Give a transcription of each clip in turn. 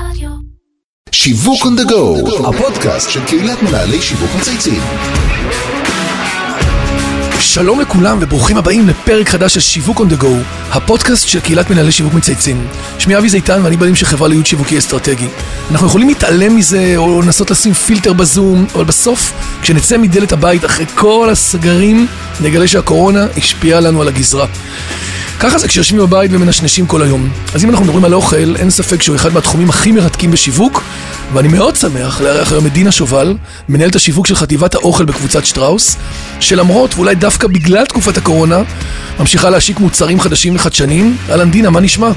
רדיו. שיווק on the go, הפודקאסט של קהילת מנהלי שיווק מצייצים. שלום לכולם וברוכים הבאים לפרק חדש של שיווק on the go, הפודקאסט של קהילת מנהלי שיווק מצייצים. שמי אבי זיתן ואני בעלים של חברה לייעוד שיווקי אסטרטגי. אנחנו יכולים להתעלם מזה או לנסות לשים פילטר בזום, אבל בסוף, כשנצא מדלת הבית אחרי כל הסגרים, נגלה שהקורונה השפיעה לנו על הגזרה. ככה זה כשיושבים בבית ומנשנשים כל היום. אז אם אנחנו מדברים על אוכל, אין ספק שהוא אחד מהתחומים הכי מרתקים בשיווק, ואני מאוד שמח לארח היום את דינה שובל, מנהלת השיווק של חטיבת האוכל בקבוצת שטראוס, שלמרות, ואולי דווקא בגלל תקופת הקורונה, ממשיכה להשיק מוצרים חדשים וחדשניים. אהלן דינה, מה נשמע?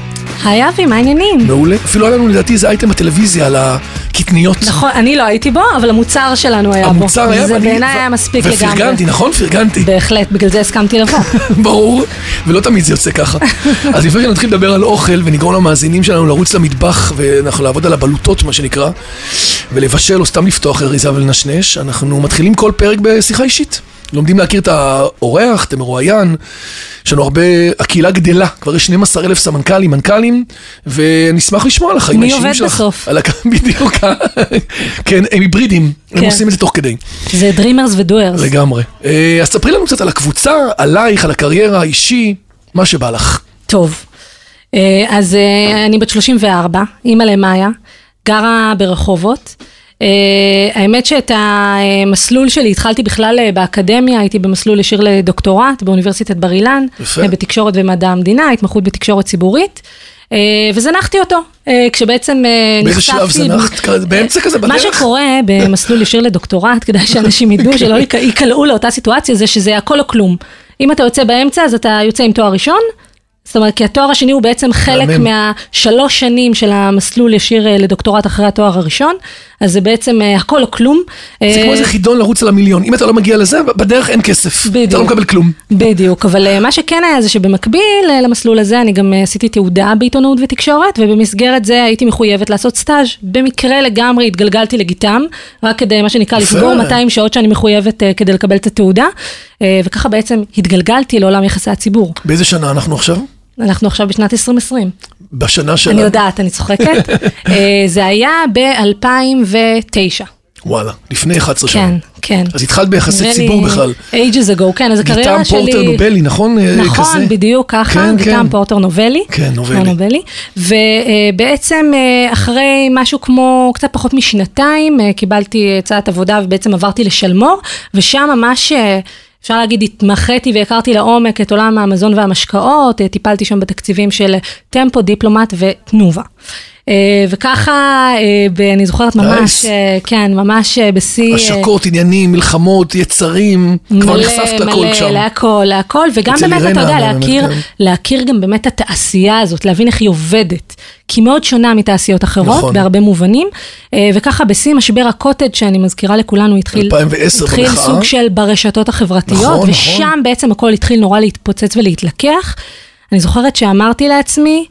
היי אבי, מה העניינים? מעולה. אפילו היה לנו לדעתי איזה אייטם בטלוויזיה על הקטניות. נכון, אני לא הייתי בו, אבל המוצר שלנו היה בו. המוצר היה, זה ואני- בעיניי ו- היה מספיק לגמרי. ופרגנתי, נכון? פרגנתי. בהחלט, בגלל זה הסכמתי לבוא. ברור, ולא תמיד זה יוצא ככה. אז לפני שנתחיל לדבר על אוכל ונגרום למאזינים שלנו לרוץ למטבח ואנחנו לעבוד על הבלוטות, מה שנקרא, ולבשל או סתם לפתוח אריזה ולנשנש, אנחנו מתחילים כל פרק בשיחה אישית. לומדים להכיר את האורח, את המרואיין, יש לנו הרבה, הקהילה גדלה, כבר יש 12 אלף סמנכ"לים, מנכ"לים, ונשמח לשמוע על החיים מי האישיים עובד שלך. בסוף? על הק- בדיוק, כן, הם היברידים, הם כן. עושים את זה תוך כדי. זה Dreamers ו-Doers. לגמרי. אה, אז ספרי לנו קצת על הקבוצה, עלייך, על הקריירה האישי, מה שבא לך. טוב, אה, אז אה, אני בת 34, אימא למאיה, גרה ברחובות. אה, האמת שאת המסלול שלי התחלתי בכלל אה, באקדמיה, הייתי במסלול ישיר לדוקטורט באוניברסיטת בר אילן, יפה. אה, בתקשורת ומדע המדינה, התמחות בתקשורת ציבורית. וזנחתי אותו, כשבעצם אה, באיזה נחשפתי... שלב זנחת? באמצע כזה מה בדרך? שקורה במסלול ישיר לדוקטורט, כדאי שאנשים ידעו שלא ייק- ייקלעו לאותה סיטואציה, זה שזה הכל או כלום. אם אתה יוצא באמצע, אז אתה יוצא עם תואר ראשון. זאת אומרת, כי התואר השני הוא בעצם חלק. מהשלוש שנים של המסלול ישיר לדוקטורט אחרי התואר הראשון, אז זה בעצם אה, הכל או כלום. זה אה, כמו איזה חידון לרוץ על המיליון. אם אתה לא מגיע לזה, בדרך אין כסף. אתה בדיוק. לא מקבל כלום. בדיוק, אבל אה, מה שכן היה זה שבמקביל אה, למסלול הזה אני גם אה, עשיתי תעודה בעיתונאות ותקשורת ובמסגרת זה הייתי מחויבת לעשות סטאז'. במקרה לגמרי התגלגלתי לגיטם, רק כדי מה שנקרא. לסגור 200 שעות שאני מחויבת אה, כדי לקבל את התעודה, אה, וככה בעצם התגלגלתי לעולם יחסי הציבור. באיזה שנה אנחנו עכשיו? אנחנו עכשיו בשנת 2020. בשנה של... אני יודעת, אני צוחקת. אה, זה היה ב-2009. וואלה, לפני 11 שנה. כן, כן. אז התחלת ביחסי ציבור בכלל. ages ago, כן, אז הקריירה גיטם שלי... פורטר נובלי, נכון? אה, נכון? בדיוק ככה, כן, גיטם כן. פורטר נובלי. כן, נובלי. נובלי. ובעצם אה, אחרי משהו כמו קצת פחות משנתיים, קיבלתי הצעת עבודה ובעצם עברתי לשלמור, ושם ממש... אפשר להגיד, התמחיתי והכרתי לעומק את עולם המזון והמשקאות, טיפלתי שם בתקציבים של טמפו, דיפלומט ותנובה. אה, וככה, אה, אני זוכרת ממש. אה, כן, ממש בשיא... השקות, עניינים, מלחמות, יצרים. כבר מלא, נחשפת הכל מלא, שם. להכל, להכל, וגם באמת, אתה יודע, להכיר, כן. להכיר גם באמת את התעשייה הזאת, להבין איך היא עובדת. כי היא מאוד שונה מתעשיות אחרות, נכון. בהרבה מובנים. וככה בשיא משבר הקוטג' שאני מזכירה לכולנו, התחיל, 2010 התחיל במחאה. סוג של ברשתות החברתיות, נכון, ושם נכון. בעצם הכל התחיל נורא להתפוצץ ולהתלקח. אני זוכרת שאמרתי לעצמי,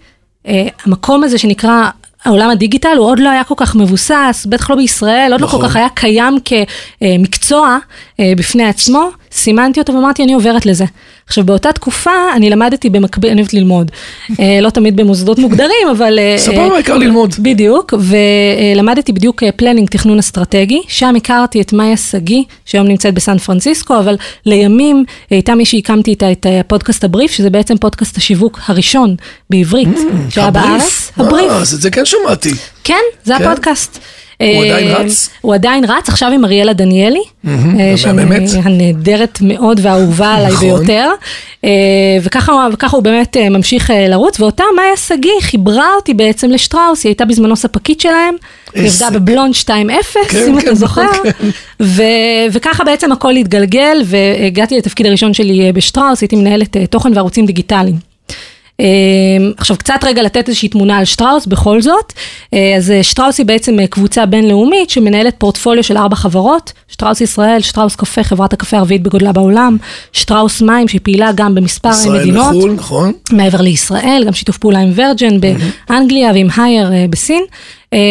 המקום הזה שנקרא העולם הדיגיטל, הוא עוד לא היה כל כך מבוסס, בטח לא בישראל, עוד לא נכון. כל כך היה קיים כמקצוע אה, בפני עצמו, סימנתי אותו ואמרתי, אני עוברת לזה. עכשיו, באותה תקופה אני למדתי במקביל, אני אוהבת ללמוד. אה, לא תמיד במוסדות מוגדרים, אבל... אה, סבבה, אה, העיקר ללמוד. בדיוק, ולמדתי בדיוק planning, תכנון אסטרטגי, שם הכרתי את מאיה שגיא, שהיום נמצאת בסן פרנסיסקו, אבל לימים הייתה מי שהקמתי איתה את הפודקאסט הבריף, שזה בעצם פודקאסט השיווק הראשון בעברית, שהיה הבריף? בארץ. הבריף. אז את זה כן שמעתי. כן, זה כן? הפודקאסט. הוא אה, עדיין רץ? הוא עדיין רץ, עכשיו עם אריאלה דניאלי, אה. שאני הנהדרת מאוד והאהובה עליי נכון. ביותר, אה, וככה הוא באמת אה, ממשיך אה, לרוץ, ואותה מאיה שגיא חיברה אותי בעצם לשטראוס, היא הייתה בזמנו ספקית שלהם, היא עבדה בבלונד 2.0, כן, אם כן, אתה זוכר, כן. וככה בעצם הכל התגלגל, והגעתי לתפקיד הראשון שלי אה, בשטראוס, הייתי מנהלת אה, תוכן וערוצים דיגיטליים. אה, עכשיו קצת רגע לתת איזושהי תמונה על שטראוס בכל זאת, אה, אז אה, שטראוס היא בעצם אה, קבוצה בינלאומית שמנהלת פורטפוליו של ארבע חברות, שטראוס ישראל, שטראוס קפה, חברת הקפה הרביעית בגודלה בעולם, שטראוס מים שהיא פעילה גם במספר ישראל מדינות, לחו"ל, נכון? מעבר לישראל, גם שיתוף פעולה עם ורג'ן באנגליה ועם הייר בסין,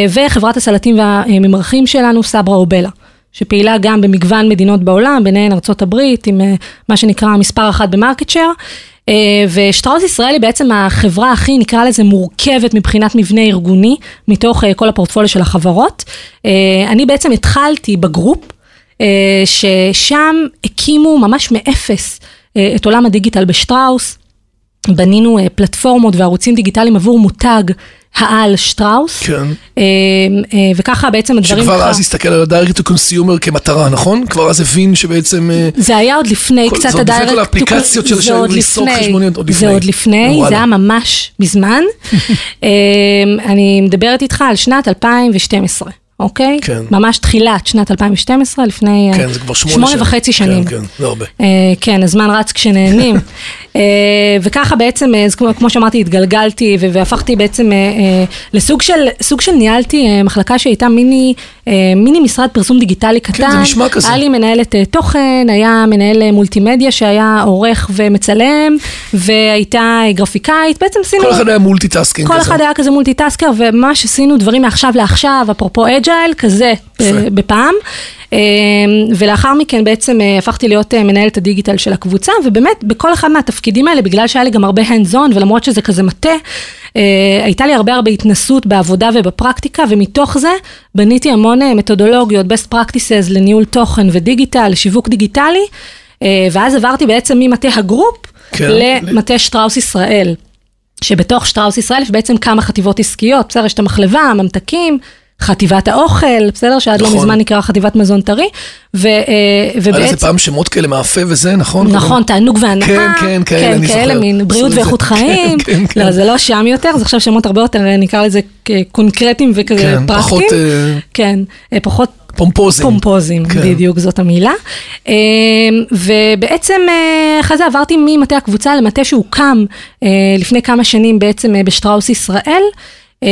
וחברת הסלטים והממרחים שלנו, סברה אובלה. שפעילה גם במגוון מדינות בעולם, ביניהן ארצות הברית, עם מה שנקרא מספר אחת ב market share. אה, ושטראוס ישראל היא בעצם החברה הכי, נקרא לזה, מורכבת מבחינת מבנה ארגוני, מתוך אה, כל הפורטפוליו של החברות. אה, אני בעצם התחלתי ב group, ששם הקימו ממש מאפס את עולם הדיגיטל בשטראוס. בנינו פלטפורמות וערוצים דיגיטליים עבור מותג העל שטראוס. כן. אה, אה, וככה בעצם הדברים... שכבר ככה- אז הסתכל על ה-direct to consumer כמטרה, נכון? כבר אז הבין שבעצם... אה, זה היה עוד לפני כל- קצת זה עוד לפני. כל האפליקציות של- זה עוד לסרוק. חשבוניות, עוד זה לפני. עוד לפני. זה היה ממש מזמן. אמ, אני מדברת איתך על שנת 2012, אוקיי? כן. ממש תחילת שנת 2012, לפני אה, כן, זה כבר שמונה שמונה שנים. וחצי שנים. כן, כן, זה הרבה. אה, כן, הזמן רץ כשנהנים. אה, וככה בעצם, אה, כמו, כמו שאמרתי, התגלגלתי והפכתי בעצם אה, לסוג של, סוג של ניהלתי מחלקה שהייתה מיני, מיני משרד פרסום דיגיטלי קטן. כן, זה נשמע כזה. היה לי מנהלת תוכן, היה מנהל מולטימדיה שהיה עורך ומצלם, והייתה גרפיקאית, בעצם עשינו... כל אחד היה multitasking כל כזה. אחד היה כזה multitasker, וממש עשינו דברים מעכשיו לעכשיו, אפרופו agile, כזה. בפעם. אה, ולאחר מכן בעצם אה, הפכתי להיות אה, מנהלת הדיגיטל של הקבוצה, ובאמת בכל אחד מהתפקידים האלה, בגלל שהיה לי גם הרבה hands on, ולמרות שזה כזה מטה, אה, הייתה לי הרבה הרבה התנסות בעבודה ובפרקטיקה, ומתוך זה בניתי המון מתודולוגיות, best practices לניהול תוכן ודיגיטל, לשיווק דיגיטלי, ואז עברתי בעצם ממטה הגרופ כן. למטה שטראוס ישראל. שבתוך שטראוס ישראל יש בעצם כמה חטיבות עסקיות, בסדר, יש את המחלבה, הממתקים, חטיבת האוכל, בסדר, שעד לא נכון. מזמן נקרא חטיבת מזון טרי, ו, אה, היה לזה ובעצם, פעם שמות כאלה מאפה וזה, נכון? נכון, תענוג והנאה, כן, כן, כאלה, אני כאלה זוכר. מין בריאות את זה. ואיכות חיים, כן, כן. לא, זה לא שם יותר, זה עכשיו שמות הרבה יותר, נקרא לזה קונקרטיים וכזה כן, פרקטיים, פחות, אה, כן, אה, פחות פומפוזים. פומפוזים, כן. בדיוק זאת המילה. ובעצם אחרי זה עברתי ממטה הקבוצה למטה שהוקם לפני כמה שנים בעצם בשטראוס ישראל. אה,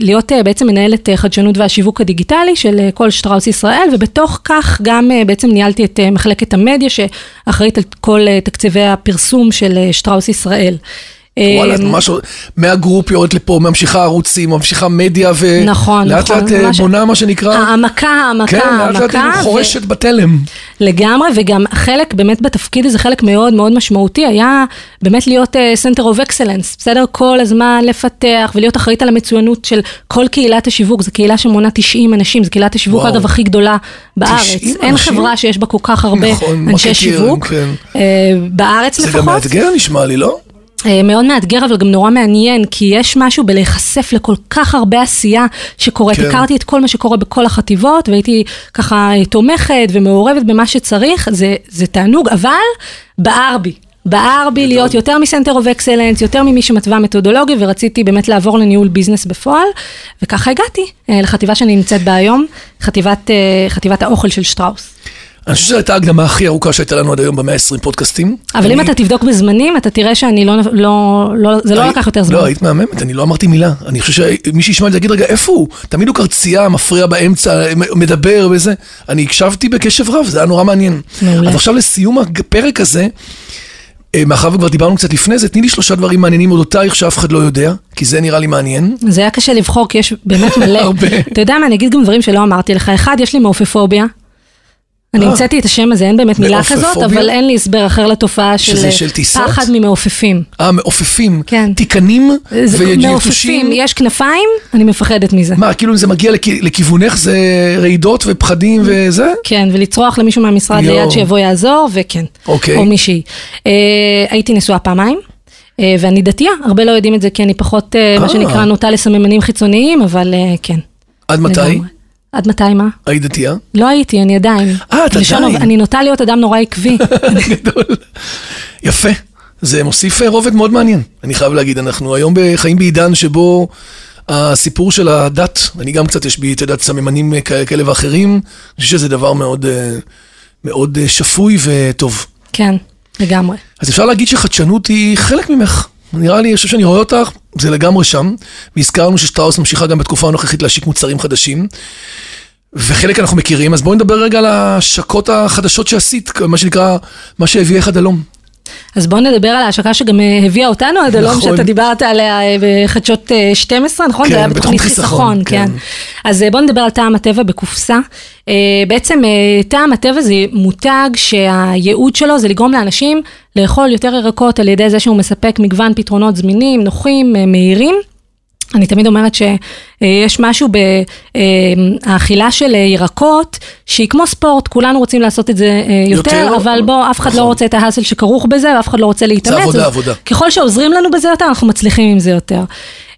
להיות אה, בעצם מנהלת אה, חדשנות והשיווק הדיגיטלי של כל שטראוס ישראל, ובתוך כך גם בעצם ניהלתי את מחלקת המדיה שאחראית על כל תקציבי הפרסום של שטראוס ישראל. וואלה, את אה, ממש מהגרופ יורדת לפה, ממשיכה ערוצים, ממשיכה מדיה, ו... נכון, לאט נכון, לאט אה, בונה מה שנקרא... העמקה, העמקה, כן, לאט לאט העמקה. חורשת בתלם. לגמרי, וגם חלק באמת בתפקיד הזה, חלק מאוד מאוד משמעותי, היה באמת להיות uh, center of excellence, בסדר? כל הזמן לפתח ולהיות אחראית על המצוינות של כל קהילת השיווק, זו קהילה שמונה 90 אנשים, זו קהילת השיווק וואו. אגב הכי גדולה בארץ. 90 אין אנשים? חברה שיש בה כל כך הרבה נכון, אנשי שיווק, כן. uh, בארץ זה לפחות. גם מאתגר נשמע לי, לא? אה, מאוד מאתגר, אבל גם נורא מעניין, כי יש משהו בלהיחשף לכל כך הרבה עשייה שקורית. כן. הכרתי את כל מה שקורה בכל החטיבות, והייתי ככה תומכת ומעורבת במה שצריך, זה, זה תענוג, אבל בער בי. בער בי להיות יותר מ center of excellence, יותר ממי שמתווה מתודולוגיה, ורציתי באמת לעבור לניהול business בפועל, וככה הגעתי אה, לחטיבה שאני נמצאת בה היום, חטיבת, אה, חטיבת האוכל של שטראוס. אני חושב שזו הייתה ההקדמה הכי ארוכה שהייתה לנו עד היום ב-120 פודקאסטים. אבל אם אני- אתה תבדוק בזמנים, אתה תראה שאני לא, לא, לא זה לא לקח יותר זמן. לא, היית מהממת, אני לא אמרתי מילה. אני חושב שמי שישמע את זה יגיד, רגע, איפה הוא? תמיד הוא קרצייה, מפריע באמצע, מדבר וזה. אני הקשבתי בקשב רב, זה היה נורא מעניין. מעולה. אז עכשיו לסיום הפרק הזה, אה, מאחר וכבר דיברנו קצת לפני זה, תני לי שלושה דברים מעניינים אודותייך שאף אחד לא יודע, כי זה נראה לי מעניין. זה היה קשה לבחור, כי יש באמת מלא. הרבה. אתה יודע מה, אני אגיד גם דברים שלא אמרתי לך. אחד, יש לי מעופפוביה. אני אה. המצאתי את השם הזה, אין באמת מילה כזאת? אבל אין לי הסבר אחר לתופעה של של? פחד ממעופפים. אה, מעופפים. כן. תיקנים ויתושים. מעופפים, יש כנפיים, אני מפחדת מזה. מה, כאילו אם זה מגיע לכ- לכיוונך זה רעידות ופחדים וזה? כן, ולצרוח למישהו מהמשרד יואו. ליד שיבוא יעזור, וכן. אוקיי. או מישהי. אה, הייתי נשואה פעמיים. אה, ואני דתייה, הרבה לא יודעים את זה כי אני פחות, אה. מה שנקרא, נוטה לסממנים חיצוניים, אבל כן. עד מתי? עד מתי מה? היית דתייה? לא הייתי, אני עדיין. אה, את עדיין. אני נוטה להיות אדם נורא עקבי. גדול. יפה. זה מוסיף אה, רובד מאוד מעניין, אני חייב להגיד. אנחנו היום חיים בעידן שבו הסיפור של הדת, אני גם קצת יש בי, את יודעת, סממנים אה, כאלה ואחרים, אני חושב שזה דבר מאוד, אה, מאוד שפוי וטוב. כן, לגמרי. אז אפשר להגיד שחדשנות היא חלק ממך. נראה לי, אני חושב שאני רואה אותך, זה לגמרי שם. והזכרנו ששטראוס ממשיכה גם בתקופה הנוכחית להשיק מוצרים חדשים. וחלק אנחנו מכירים, אז בואי נדבר רגע על ההשקות החדשות שעשית, מה שנקרא, מה שהביאך עד הלום. אז בואו נדבר על ההשקה שגם אה, הביאה אותנו עד הלום, נכון. שאתה דיברת עליה אה, בחדשות אה, 12, נכון? כן, זה היה בתחום בתוכנית חיסכון, חיסכון, כן. כן. אז אה, בואו נדבר על טעם הטבע בקופסה. אה, בעצם אה, טעם הטבע זה מותג שהייעוד שלו זה לגרום לאנשים לאכול יותר ירקות על ידי זה שהוא מספק מגוון פתרונות זמינים, נוחים, אה, מהירים. אני תמיד אומרת שיש משהו באכילה של ירקות שהיא כמו ספורט, כולנו רוצים לעשות את זה אה, יותר, יותר, אבל בוא, אף אחד לא נכון. רוצה את ההאסל שכרוך בזה, ואף אחד לא רוצה להתאמץ. עבודה, אז עבודה. ככל שעוזרים לנו בזה יותר, אנחנו מצליחים עם זה יותר.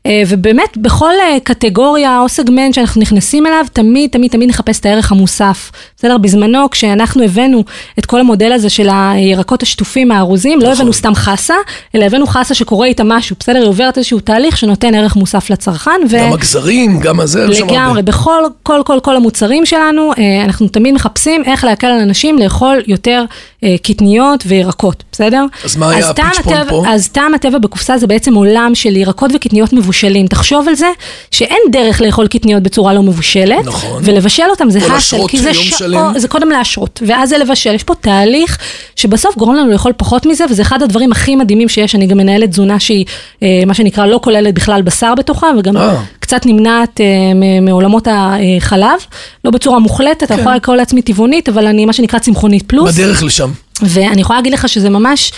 אה, ובאמת, בכל אה, קטגוריה או סגמנט שאנחנו נכנסים אליו, תמיד, תמיד, תמיד נחפש את הערך המוסף. בסדר? בזמנו, כשאנחנו הבאנו את כל המודל הזה של הירקות השטופים הארוזים, לא נכון. הבאנו סתם חסה, אלא הבאנו חסה שקורה איתה משהו, בסדר? היא עוברת איזשהו תהליך שנותן ערך מוסף לצרכן. ו... גם הגזרים, גם הזה, יש שם הרבה. לגמרי, בכל, כל, כל, כל המוצרים שלנו, אה, אנחנו תמיד מחפשים איך להקל על אנשים לאכול יותר אה, קטניות וירקות, בסדר? אז מה היה הטבע- פה? אז טעם הטבע בקופסה זה בעצם עולם של ירקות וקטניות מבושלים. תחשוב על זה שאין דרך לאכול קטניות בצורה לא מבושלת, נכון. ולבשל אותם זה האסל, כי זה, יום שעות- שלם. זה קודם להשרות, ואז זה לבשל. יש פה תהליך שבסוף גורם לנו לאכול פחות מזה, וזה אחד הדברים הכי מדהימים שיש. אני גם מנהלת תזונה שהיא, אה, מה שנקרא, לא כוללת בכלל בשר בתוכה, וגם אה. קצת נמנעת אה, מעולמות החלב, לא בצורה מוחלטת, אני יכולה לקרוא לעצמי טבעונית, אבל אני מה שנקרא צמחונית פלוס. בדרך לשם. ואני יכולה להגיד לך שזה ממש,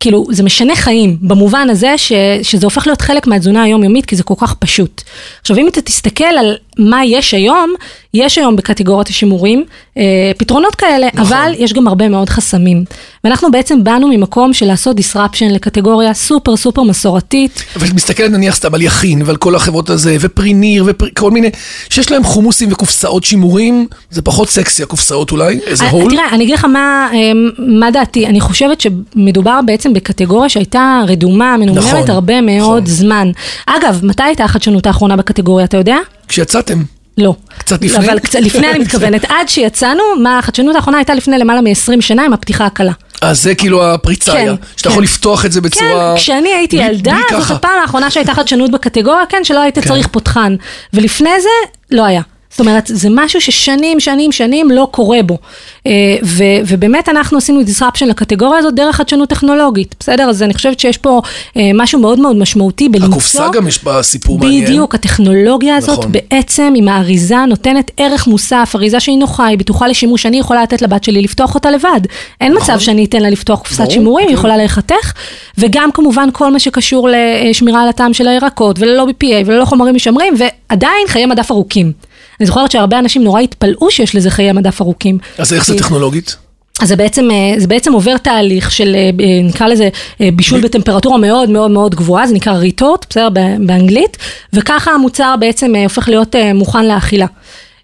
כאילו, זה משנה חיים, במובן הזה ש, שזה הופך להיות חלק מהתזונה היומיומית, כי זה כל כך פשוט. עכשיו, אם אתה תסתכל על מה יש היום, יש היום בקטגוריית השימורים אה, פתרונות כאלה, נכון. אבל יש גם הרבה מאוד חסמים. ואנחנו בעצם באנו ממקום של לעשות disruption לקטגוריה סופר סופר מסורתית. אבל מסתכלת נניח סתם על יכין ועל כל החברות הזה, ופריניר וכל מיני, שיש להם חומוסים וקופסאות שימורים, זה פחות סקסי הקופסאות אולי, איזה הול. תראה, אני אגיד לך מה, אה, מה דעתי. אני חושבת שמדובר בעצם בקטגוריה שהייתה רדומה, מנומרת נכון, הרבה מאוד נכון. זמן. אגב, מתי הייתה החדשנות האחרונה בקטגוריה, אתה יודע? כשיצאתם. לא. קצת לפני? אבל קצת לפני אני מתכוונת. עד שיצאנו, מה החדשנות האחרונה הייתה לפני למעלה מ-20 שנה עם הפתיחה הקלה. אז זה כאילו הפריצה כן, היה, שאתה כן. יכול לפתוח את זה כן, בצורה... כשאני הייתי בלי- ילדה, בלי זאת. הפעם האחרונה שהייתה חדשנות בקטגוריה, כן, שלא היית כן. צריך פותחן. ולפני זה, לא היה. זאת אומרת, זה משהו ששנים, שנים, שנים לא קורה בו. אה, ו, ובאמת אנחנו עשינו disruption לקטגוריה הזאת דרך חדשנות טכנולוגית, בסדר? אז אני חושבת שיש פה אה, משהו מאוד מאוד משמעותי בלמצוא... הקופסה גם יש בה סיפור מעניין. בדיוק, הטכנולוגיה הזאת נכון. בעצם עם האריזה נותנת ערך מוסף, אריזה שהיא נוחה, היא בטוחה לשימוש, אני יכולה לתת לבת שלי לפתוח אותה לבד. אין מצב שאני אתן לה לפתוח קופסת ברור, שימורים, היא כן. יכולה להיחתך, וגם כמובן כל מה שקשור לשמירה על הטעם של הירקות, וללא BPA וללא חומרים משמרים, ועדיין חיי מדף ארוכים. אני זוכרת שהרבה אנשים נורא התפלאו שיש לזה חיי מדף ארוכים. אז איך זה טכנולוגית? אז זה בעצם, אה, זה בעצם עובר תהליך של, אה, אה, נקרא לזה, בישול בטמפרטורה מאוד מאוד מאוד גבוהה, זה נקרא ריטורט, בסדר, באנגלית, וככה המוצר בעצם הופך להיות מוכן לאכילה.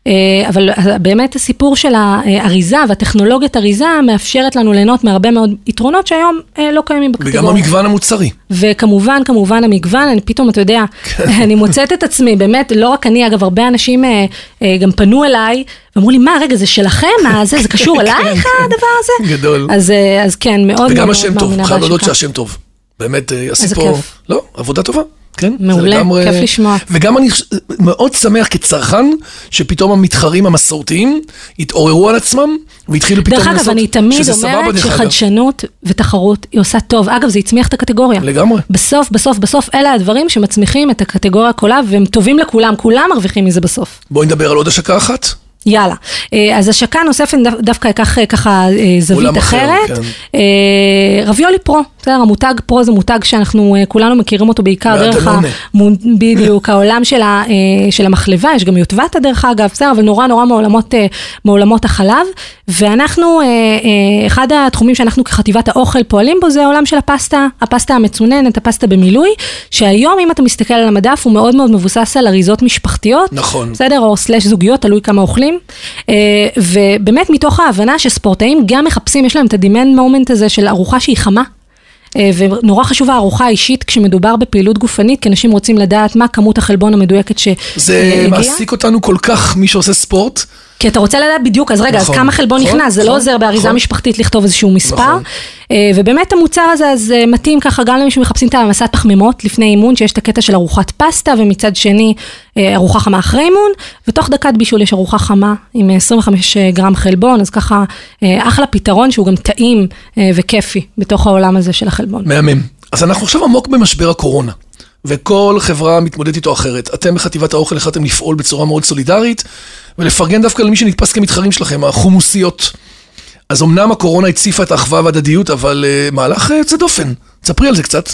אה, אבל אה, באמת הסיפור של האריזה והטכנולוגיית אריזה מאפשרת לנו ליהנות מהרבה מאוד יתרונות שהיום אה, לא קיימים בקטגוריה. וגם המגוון המוצרי. וכמובן, כמובן המגוון, אני פתאום, אתה יודע, כן. אני מוצאת את עצמי, באמת, לא רק אני, אגב, הרבה אנשים גם פנו אליי, ואמרו לי, מה, רגע, זה שלכם? מה זה, זה קשור אלייך הדבר הזה? כן, גדול. אז, אז כן, מאוד מאוד וגם מאוד השם טוב, מאמינה חייב להודות. שהשם טוב. באמת. כיף. לא, עבודה טובה. כן, מעולה, לגמרי- כיף לשמוע. וגם אני מאוד שמח כצרכן, שפתאום המתחרים המסורתיים התעוררו על עצמם, והתחילו פתאום דרך לעשות, אגב, אני תמיד אומרת דרך אגב. שחדשנות ותחרות היא עושה טוב. אגב, זה הצמיח את הקטגוריה. לגמרי. בסוף, בסוף, בסוף, אלה הדברים שמצמיחים את הקטגוריה כולה, והם טובים לכולם, כולם מרוויחים מזה בסוף. בואי נדבר על עוד השקה אחת. יאללה. אה, אז השקה נוספת דו- דווקא אקח אה, ככה אה, זווית עולם אחר, אחרת. כן. רביולי פרו, בסדר, המותג פרו זה מותג שאנחנו אה, כולנו מכירים אותו בעיקר דרך ה... בדיוק, העולם של, ה, אה, של המחלבה, יש גם יוטבתה דרך אגב, בסדר, אבל נורא נורא מעולמות, אה, מעולמות החלב. ואנחנו, אחד התחומים שאנחנו כחטיבת האוכל פועלים בו זה העולם של הפסטה, הפסטה המצוננת, הפסטה במילוי, שהיום אם אתה מסתכל על המדף הוא מאוד מאוד מבוסס על אריזות משפחתיות. נכון. בסדר, או סלאש זוגיות, תלוי כמה אוכלים. ובאמת מתוך ההבנה שספורטאים גם מחפשים, יש להם את הדימנד מומנט הזה של ארוחה שהיא חמה. אה, ונורא חשובה הארוחה האישית כשמדובר בפעילות גופנית, כי אנשים רוצים לדעת מה כמות החלבון המדויקת זה שהגיעה. מעסיק אותנו כל כך, מי שעושה ספורט. כי אתה רוצה לדעת בדיוק, אז רגע, נכון, אז כמה חלבון נכון, נכנס, זה לא נכון, עוזר באריזה נכון. משפחתית לכתוב איזשהו מספר. נכון. אה, ובאמת המוצר הזה, אז אה, מתאים ככה גם למי שמחפשים את המסת פחמימות לפני אימון, שיש את הקטע של ארוחת פסטה, ומצד שני אה, ארוחה חמה אחרי אימון, ותוך דקת בישול יש ארוחה חמה עם אה, 25 גרם חלבון, אז ככה אחלה פתרון שהוא גם טעים וכיפי בתוך העולם הזה של החלבון. מהמם. אז אנחנו עכשיו עמוק במשבר הקורונה. וכל חברה מתמודדת איתו אחרת. אתם בחטיבת האוכל החלטתם לפעול בצורה מאוד סולידרית, ולפרגן דווקא למי שנתפס כמתחרים שלכם, החומוסיות. אז אמנם הקורונה הציפה את האחווה וההדדיות, אבל uh, מהלך uh, יוצא דופן. ספרי על זה קצת.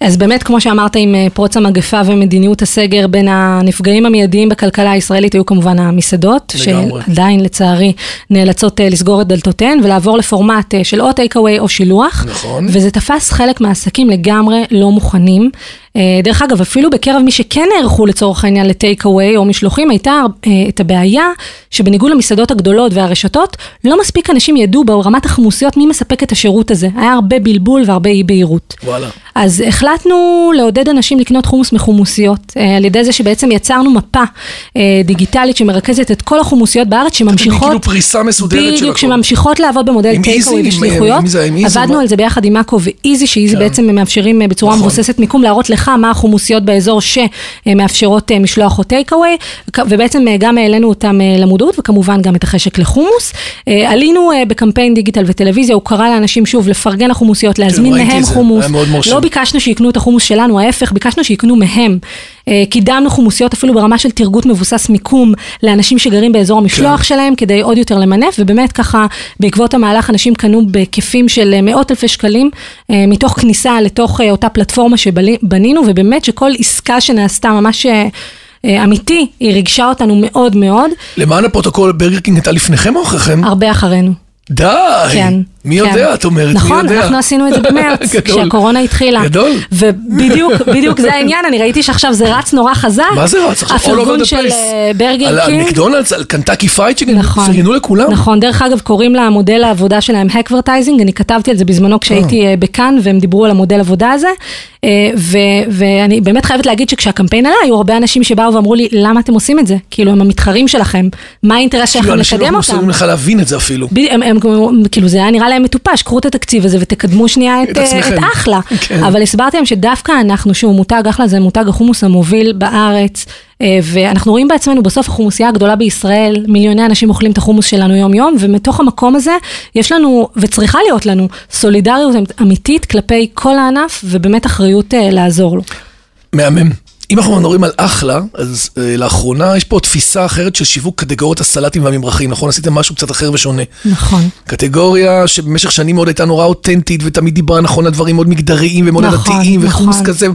אז באמת, כמו שאמרת, עם אה, פרוץ המגפה ומדיניות הסגר, בין הנפגעים המיידיים בכלכלה הישראלית היו כמובן המסעדות, לגמרי. שעדיין לצערי נאלצות אה, לסגור את דלתותיהן ולעבור לפורמט אה, של או טייק אווי או שילוח. נכון. וזה תפס חלק מהעסקים לגמרי לא מוכנים. אה, דרך אגב, אפילו בקרב מי שכן נערכו לצורך העניין לטייק אווי או משלוחים, הייתה אה, את הבעיה שבניגוד למסעדות הגדולות והרשתות, לא מספיק אנשים ידעו ברמת החמוסיות מי מספק את השירות הזה. היה הרבה בלבול והרבה אי בהירות. וואלה. אז החלטנו לעודד אנשים לקנות חומוס מחומוסיות, אה, על ידי זה שבעצם יצרנו מפה דיגיטלית שמרכזת את כל החומוסיות בארץ, שממשיכות... כאילו פריסה מסודרת של בדיוק, הכל. שממשיכות לעבוד במודל טייק אווי ושליחויות. עם מי זה? עם איזי? עבדנו מה? על זה ביחד עם מאקו ואיזי, שאיזי כן. בעצם מאפשרים בצורה נכון. מבוססת מיקום להראות לך מה החומוסיות באזור שמאפשרות אה, משלוח או טייק אווי, ובעצם אה, גם העלינו אותם אה, למודעות, וכמובן גם את החשק לחומוס. עלינו בקמפיין דיגיטל וטלוויזיה, הוא קרא לאנשים שוב לפרגן לחומוסיות, להזמין ראיתי מהם חומוס. לא ביקשנו שיקנו את החומוס שלנו, ההפך, ביקשנו שיקנו מהם. אה, קידמנו חומוסיות אפילו ברמה של תרגות מבוסס מיקום לאנשים שגרים באזור המשלוח כן. שלהם, כדי עוד יותר למנף, ובאמת ככה, בעקבות המהלך, אנשים קנו בהיקפים של אה, מאות אלפי שקלים, אה, מתוך כניסה לתוך אותה פלטפורמה שבנינו, ובאמת שכל עסקה שנעשתה ממש... אמיתי, היא ריגשה אותנו מאוד מאוד, למען הפרוטוקול, ברגר קינג הייתה לפניכם או אחריכם? הרבה אחרינו. די! כן. מי כן. יודע, את אומרת, מי נכון, יודע? אנחנו עשינו את זה במרץ. כשהקורונה התחילה. גדול. ובדיוק, בדיוק זה העניין, אני ראיתי שעכשיו זה רץ נורא חזק. מה זה רץ עכשיו? הפרגון של. אה, ברגר על קינג. מקדונלדס, על קנטקי פרייד נכון. פרגנו לכולם. נכון, דרך אגב, קוראים למודל העבודה שלהם ה co-vertising, אני כתבתי על זה בזמנו כשהייתי אה, בכאן, והם דיברו על המודל עבודה הזה, אה, ואני באמת חייבת להגיד שכשהקמפיין עלה, היו הרבה אנשים שבאו ואמרו לי, למה אתם עושים את זה? כאילו, הם המתחרים שלכם, מה האינטרס כאילו שלכם אנשים לא לקדם מסוגלים אותם? לך להבין את זה אפילו. כאילו זה היה נראה להם מטופש, קחו את התקציב הזה ותקדמו שנייה את, את אה. את אחלה. כן. אבל הסברתי להם שדווקא אנחנו, שהוא מותג אחלה, זה מותג החומוס המוביל בארץ, אה, ואנחנו רואים בעצמנו בסוף החומוסייה הגדולה בישראל, מיליוני אנשים אוכלים את החומוס שלנו יום יום, ומתוך המקום הזה יש לנו, וצריכה להיות לנו, סולידריות אמיתית כלפי כל הענף, ובאמת אחריות אה, לעזור לו. מהמם. אם אנחנו מדברים על אחלה, אז אה, לאחרונה יש פה תפיסה אחרת של שיווק קטגוריות הסלטים והממרחים, נכון? עשיתם משהו קצת אחר ושונה. נכון. קטגוריה שבמשך שנים מאוד הייתה נורא אותנטית ותמיד דיברה נכון על דברים מאוד מגדריים ומאוד נכון, וחומוס נכון. כזה.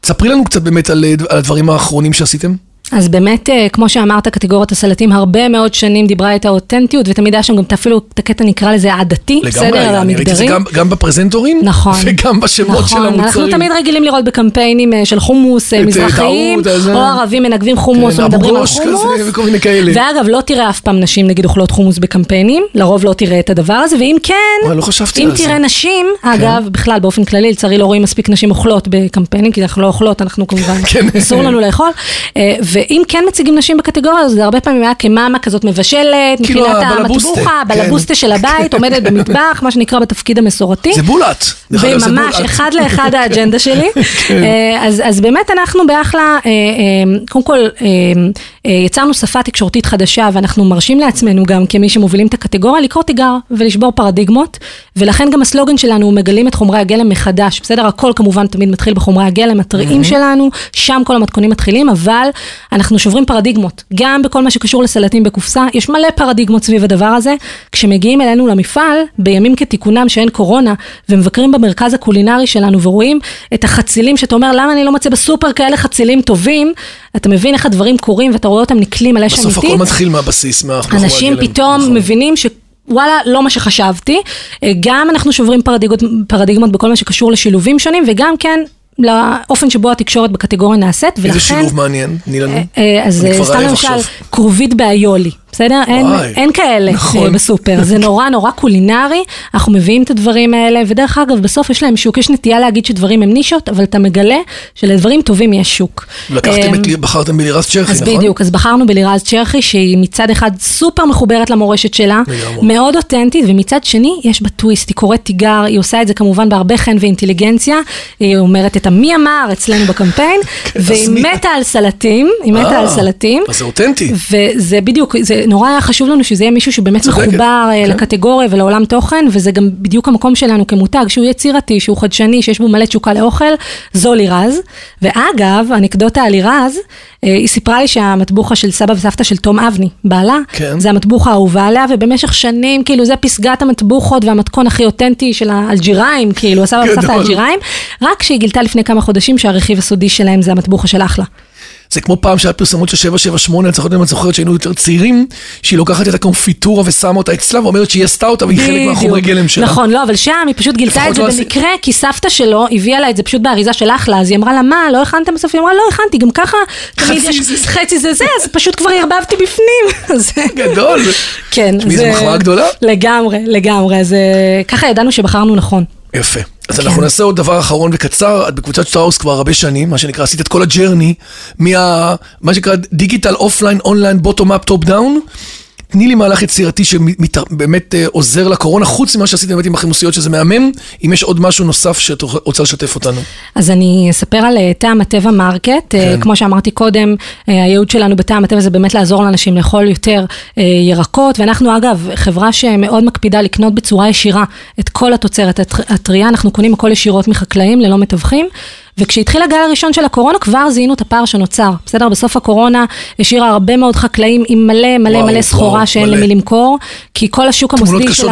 תספרי לנו קצת באמת על, אה, על הדברים האחרונים שעשיתם. אז באמת, אה, כמו שאמרת, קטגוריית הסלטים הרבה מאוד שנים דיברה את האותנטיות, ותמיד היה שם גם אפילו את הקטע נקרא לזה העדתי, בסדר, אני ראיתי את זה המגדרי. גם, גם בפרזנטורים, נכון. וגם בשמות של נכון, המוצרים. אנחנו תמיד רגילים לראות בקמפיינים אה, של חומוס אה, את, מזרחיים, או ערבים מנגבים חומוס כן, ומדברים על חומוס. כזה וכל מיני כאלה. ואגב, לא תראה אף פעם נשים נגיד אוכלות חומוס בקמפיינים, לרוב לא תראה את הדבר הזה, ואם כן, וואי, לא אם על זה. תראה נשים, אגב, בכלל באופן כללי, לצערי לא רואים מספיק נשים אוכלות בקמפיינים, כי אנחנו לא אוכלות, אנחנו כמובן, כן. אסור לנו לאכול, אה, ואם כן מציגים נשים בקטגוריה, זה הרבה פעמים היה כמאמה כזאת מבשלת, כאילו הבלבוסטה, המטבוחה, כן. בלבוסטה של הבית, עומדת במטבח, מה שנקרא בתפקיד המסורתי. זה בולט. וממש. אחד לאחד האג'נדה שלי. כן. אה, אז, אז באמת אנחנו באחלה, אה, אה, קודם כל, יצרנו שפה תקשורתית חדשה, ואנחנו מרשים לעצמנו גם, כמי שמובילים את הקטגוריה, לקרוא תיגר ולשבור פרדיגמות, ולכן גם הסלוגן שלנו הוא מגלים את חומרי הגלם מחדש, בסדר? הכל כמובן תמיד מתחיל בחומרי הגלם הטריים שלנו, שם כל המתכונים מתחילים, אבל אנחנו שוברים פרדיגמות, גם בכל מה שקשור לסלטים בקופסה, יש מלא פרדיגמות סביב הדבר הזה. כשמגיעים אלינו למפעל, בימים כתיקונם שאין קורונה, ומבקרים במרכז הקולינרי שלנו ורואים את החצילים, שאתה אומר, למה אני לא מוצא בסופר כאלה חצילים טובים? אתה מבין איך הדברים קורים ואתה רואה אותם נקלים על אש בסוף הכל אמיתית. מתחיל מהבסיס, מה- מאחורי אנשים הגלם. פתאום נכון. מבינים ש... וואלה, לא מה שחשבתי. אה, גם אנחנו שוברים פרדיגמות, פרדיגמות בכל מה שקשור לשילובים שונים, וגם כן לאופן שבו התקשורת בקטגוריה נעשית, ולכן... איזה שילוב מעניין, תני לנו. אה, אז אה, כבר סתם למשל. כרובית באיולי, בסדר? אין, אין כאלה נכון. אה, בסופר, זה נורא נורא קולינרי, אנחנו מביאים את הדברים האלה, ודרך אגב, בסוף יש להם שוק, יש נטייה להגיד שדברים הם נישות, אבל אתה מגלה שלדברים טובים יש שוק. לקחתם אה, את, בחרתם בלירז צ'רחי, אז נכון? בדיוק, אז בחרנו בלירז צ'רחי, שהיא מצד אחד סופר מחוברת למורשת שלה. מאוד אותנטית, ומצד שני יש בה טוויסט, היא קוראת תיגר, היא עושה את זה כמובן בהרבה חן ואינטליגנציה, היא אומרת את המי אמר אצלנו בקמפיין, אז והיא מתה על סלטים, היא מתה אה, על סלטים. אז זה אותנטי. וזה בדיוק, זה נורא היה חשוב לנו שזה יהיה מישהו שבאמת מחובר אה, כן. לקטגוריה ולעולם תוכן, וזה גם בדיוק המקום שלנו כמותג, שהוא יצירתי, שהוא חדשני, שיש בו מלא תשוקה לאוכל, זו לירז. ואגב, אנקדוטה על לירז, אה, היא סיפרה לי שהמטבוחה של סבא וסבתא של תום אבני, בעלה, כן. זה המטבוחה האהובה עליה, ובמשך שנים, כאילו, זה פסגת המטבוחות והמתכון הכי אותנטי של האלג'יריים, כאילו, הסבא וסבתא. האלג'יריים, רק כשהיא גילתה לפני כמה חודשים שהרכיב הסודי שלהם זה המטבוחה של אחלה. זה כמו פעם שהיה פרסומות של 778, אני זוכרת אם את זוכרת שהיינו יותר צעירים, שהיא לוקחת את הקונפיטורה ושמה אותה אצלה ואומרת שהיא עשתה אותה והיא חלק מהחומרי גלם שלה. נכון, לא, אבל שם היא פשוט גילתה את זה לא במקרה, כי סבתא שלו הביאה לה את זה פשוט באריזה של אחלה, אז היא אמרה לה, מה, לא הכנתם בסוף? היא אמרה, לא הכנתי, גם ככה, תמיד יש זה זה." חצי זה זה, אז פשוט כבר ערבבתי בפנים. גדול. כן. תשמעי, זו מחמאה גדולה. לגמרי, לגמרי, אז אה, ככה ידענו שבחרנו נכון. יפה. אז כן. אנחנו נעשה עוד דבר אחרון וקצר, את בקבוצת שטראוס כבר הרבה שנים, מה שנקרא, עשית את כל ה journey, מה... מה שנקרא digital offline, online, bottom up, top down. תני לי מהלך יצירתי שבאמת אה, עוזר לקורונה, חוץ ממה שעשיתם באמת עם החימוסיות שזה מהמם, אם יש עוד משהו נוסף שאת רוצה לשתף אותנו. אז אני אספר על אה, טעם הטבע מרקט. כן. כמו שאמרתי קודם, אה, הייעוד שלנו בטעם הטבע זה באמת לעזור לאנשים לאכול יותר אה, ירקות, ואנחנו אגב חברה שמאוד מקפידה לקנות בצורה ישירה את כל התוצרת הטר- הטריה, אנחנו קונים הכל ישירות מחקלאים ללא מתווכים. וכשהתחיל הגל הראשון של הקורונה כבר זיהינו את הפער שנוצר, בסדר? בסוף הקורונה השאירה הרבה מאוד חקלאים עם מלא מלא וואו, מלא סחורה שאין. למי למכור, כי כל השוק המוסדי של.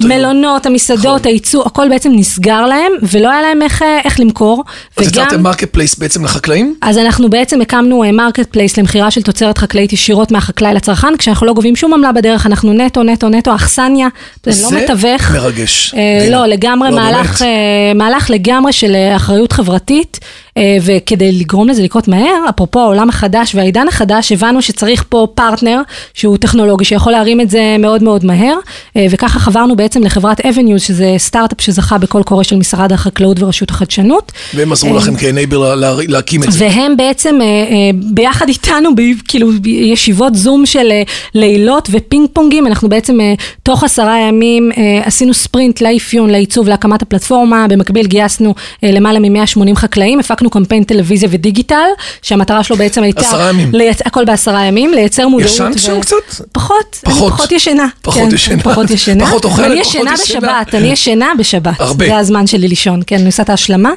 המלונות, המסעדות, נכון. הייצוא, הכל בעצם נסגר להם, ולא היה להם איך, אה, איך למכור. אז יצרתם marketplace בעצם לחקלאים? אז אנחנו בעצם הקמנו marketplace למכירה של תוצרת חקלאית ישירות מהחקלאי לצרכן, כשאנחנו לא גובים שום עמלה בדרך, אנחנו נטו, נטו, נטו, אכסניה, זה לא מתווך. מרגש. אה. לא, לגמרי לא, מהלך. אה, מהלך לגמרי של אה, אחריות חברתית, אה, וכדי לגרום לזה לקרות מהר, אפרופו העולם החדש והעידן החדש, הבנו שצריך פה פרטנר שהוא טכנולוגי, שיכול להרים את זה מאוד מאוד מהר, אה, וככה חברנו בעצם לחברת אבניוז, שזה סטארט-אפ שזכה בקול קורא של משרד החקלאות ורשות החדשנות. והם עזרו לכם כ enabler להקים את זה. והם בעצם אה, אה, ביחד איתנו, כאילו בישיבות זום של אה, לילות ופינג פונגים, אנחנו בעצם אה, תוך עשרה ימים אה, עשינו ספרינט לאפיון, לעיצוב, להקמת הפלטפורמה, במקביל גייסנו אה, למעלה מ-180 חקלאים, הפקנו קמפיין טלוויזיה ודיגיטל, שהמטרה שלו בעצם הייתה... עשרה ימים. לייצ... הכל בעשרה ימים, לייצר מודעות. ישנת שם קצת? פחות, אני פחות. פחות ישנה. פחות כן, ישנה. פחות ישנה. פחות אוכלת, אני פחות ישנה ישנה. בשבת, אני ישנה בשבת. הרבה. זה הזמן שלי לישון, כן, אני עושה את ההשלמה.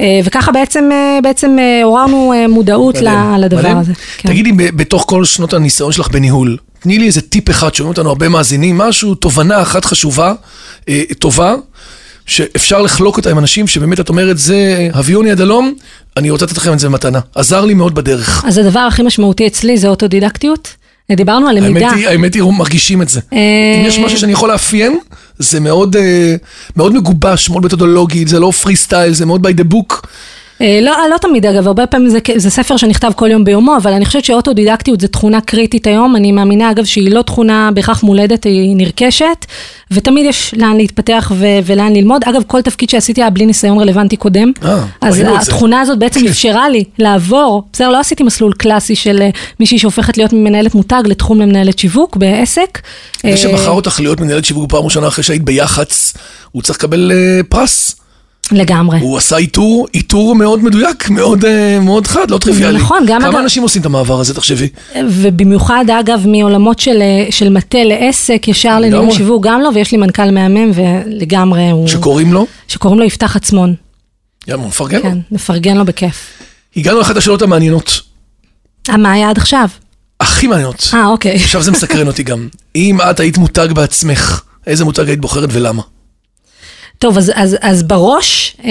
אה, וככה בעצם, אה, בעצם אה, עוררנו מודעות לדבר מדהים. הזה. כן. תגידי, בתוך כל שנות הניסיון שלך בניהול, תני לי איזה טיפ אחד, שומעים אותנו הרבה מאזינים, משהו, תובנה אחת חשובה, טובה, שאפשר לחלוק אותה עם אנשים שבאמת את אומרת, זה הביוני עד הלום, אני רוצה לתת לכם את זה במתנה. עזר לי מאוד בדרך. אז הדבר הכי משמעותי אצלי זה אוטודידקטיות. דיברנו על למידה. האמת היא, האמת היא, מרגישים את זה. אה, אם יש משהו שאני יכול לאפיין, זה מאוד, אה, מאוד מגובש, מאוד מתודולוגי, זה לא פרי סטייל, זה מאוד by the book. אה, לא, לא תמיד אגב, הרבה פעמים זה, זה ספר שנכתב כל יום ביומו, אבל אני חושבת שאוטודידקטיות זו תכונה קריטית היום, אני מאמינה אגב שהיא לא תכונה בהכרח מולדת, היא נרכשת, ותמיד יש לאן להתפתח ו- ולאן ללמוד. אגב, כל תפקיד שעשיתי היה בלי ניסיון רלוונטי קודם, אה, אז זה. התכונה הזאת בעצם. אפשרה לי לעבור, בסדר, לא עשיתי מסלול קלאסי של אה, מישהי שהופכת להיות ממנהלת מותג לתחום למנהלת שיווק בעסק. זה אה, שבחר אותך להיות מנהלת שיווק פעם ראשונה אחרי שהיית ביח"צ, הוא צריך לקבל אה, פרס. לגמרי. הוא עשה איתור, איתור מאוד מדויק, מאוד, אה, מאוד חד, לא טריוויאלי. נכון, גם כמה אגב- אנשים עושים את המעבר הזה, תחשבי? ובמיוחד אגב מעולמות של, אה, של מטה לעסק, ישר לניהול. שיווק גם לו, ויש לי מנכ"ל מהמם ולגמרי הוא, שקוראים לו? שקוראים לו יפתח עצמון, יאללה, מפרגן לו. כן, נפרגן לו בכיף. הגענו לאחת השאלות המעניינות, אה, מה היה עד עכשיו? הכי מעניינות. אה, אוקיי. עכשיו זה מסקרן אותי גם. אם את היית מותג בעצמך, איזה מותג היית בוחרת ולמה? טוב, אז, אז, אז בראש אה,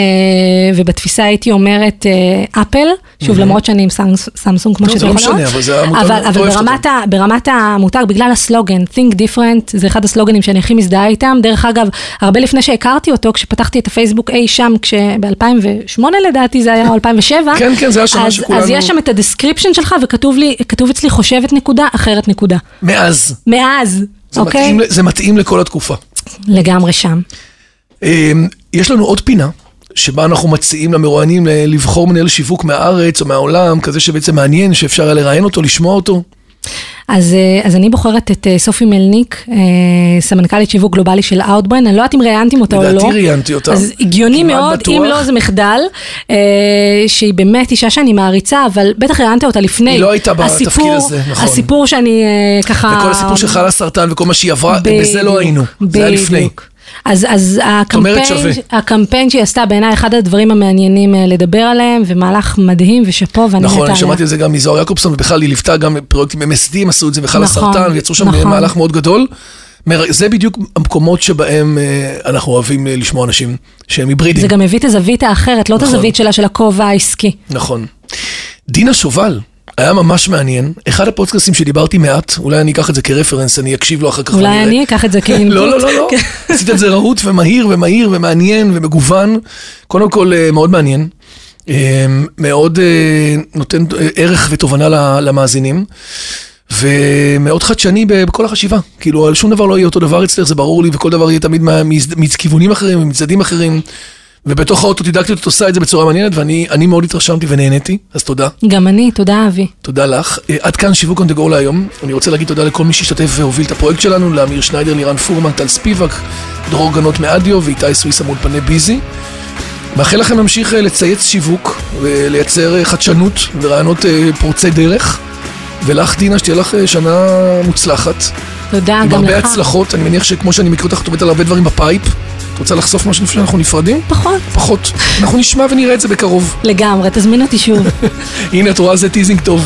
ובתפיסה הייתי אומרת אה, אפל, שוב, למרות שאני עם סמס, סמסונג כמו לא, זה שאתה לא יכול משנה, אבל זה המותג, אבל, אבל ברמת, ה, ברמת המותג, בגלל הסלוגן, Think Different, זה אחד הסלוגנים שאני הכי מזדהה איתם. דרך אגב, הרבה לפני שהכרתי אותו, כשפתחתי את הפייסבוק אי שם, ב-2008 לדעתי זה היה, או 2007. כן, כן, זה השנה אז, שכולנו- אז יש שם את ה description שלך, וכתוב לי, כתוב אצלי חושבת נקודה, אחרת נקודה. מאז. מאז, זה, אוקיי? ל- זה מתאים לכל התקופה. לגמרי שם. אמ, יש לנו עוד פינה, שבה אנחנו מציעים למרואיינים לבחור מנהל שיווק מהארץ או מהעולם, כזה שבעצם מעניין, שאפשר היה לראיין אותו, לשמוע אותו. אז, אה, אז אני בוחרת את אה, סופי מלניק, אה, סמנכ"לית שיווק גלובלי של Outbrain, אני לא יודעת אם ראיינתם אותה או לא. לדעתי ראיינתי אותה. אז הגיוני מאוד, בטוח. אם לא זה מחדל, שהיא באמת אישה שאני מעריצה, אבל בטח ראיינת אותה לפני. היא לא הייתה בתפקיד הסיפור- הזה, נכון. הסיפור שאני ככה... וכל הסיפור של חלה סרטן וכל מה שהיא עברה, בזה לא היינו. זה היה לפני. אז, אז הקמפיין. הקמפיין שהיא עשתה בעיניי אחד הדברים המעניינים אה, לדבר עליהם, ומהלך מדהים ושאפו, ואני נכון, אני. שמעתי את זה גם מזוהר יעקובסון, ובכלל היא ליוותה גם פרויקטים MSD, עשו את זה בחלה נכון, סרטן, ויצרו שם נכון. מהלך מאוד גדול. זה בדיוק המקומות שבהם אה, אנחנו אוהבים אה, לשמוע אנשים שהם היברידים. זה גם מביא את הזווית האחרת, לא את נכון. הזווית שלה של הכובע העסקי. נכון. דינה שובל, היה ממש מעניין. אחד הפודקאסטים שדיברתי מעט, אולי אני אקח את זה כרפרנס, אני אקשיב לו אחר כך. אולי. אני אקח את זה כאינפוט. לא, לא, לא, לא. עשית את זה רהוט ומהיר ומהיר ומעניין ומגוון. קודם כל, אה, מאוד מעניין. אה, מאוד אה, נותן ערך ותובנה למאזינים. ומאוד חדשני בכל החשיבה. כאילו, שום דבר לא יהיה אותו דבר אצלך, זה ברור לי, וכל דבר יהיה תמיד מכיוונים אחרים ומצדדים אחרים. ובתוך האוטודידקטיות את עושה את זה בצורה מעניינת, ואני אני מאוד התרשמתי ונהניתי, אז תודה. גם אני, תודה אבי. תודה לך. אה, עד כאן שיווק the go להיום. אני רוצה להגיד תודה לכל מי שהשתתף והוביל את הפרויקט שלנו, לאמיר שניידר, לירן פורמן, טל ספיבק, דרור גנות מאדיו ואיתי סוויסה מאולפני ביזי. מאחל לכם להמשיך אה, לצייץ שיווק ולייצר אה, חדשנות ורעיונות פורצי דרך. ולך, דינה, שתהיה לך אה, שנה מוצלחת. תודה עם גם הרבה לך. הצלחות, אני מניח שכמו שאני מכיר אותך, את עובדת על הרבה דברים ב pipe. את רוצה לחשוף משהו לפני שאנחנו נפרדים? פחות. פחות. אנחנו נשמע ונראה את זה בקרוב. לגמרי, תזמין אותי שוב. הנה, את רואה, זה teasing טוב.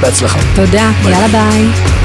בהצלחה. תודה, יאללה ביי.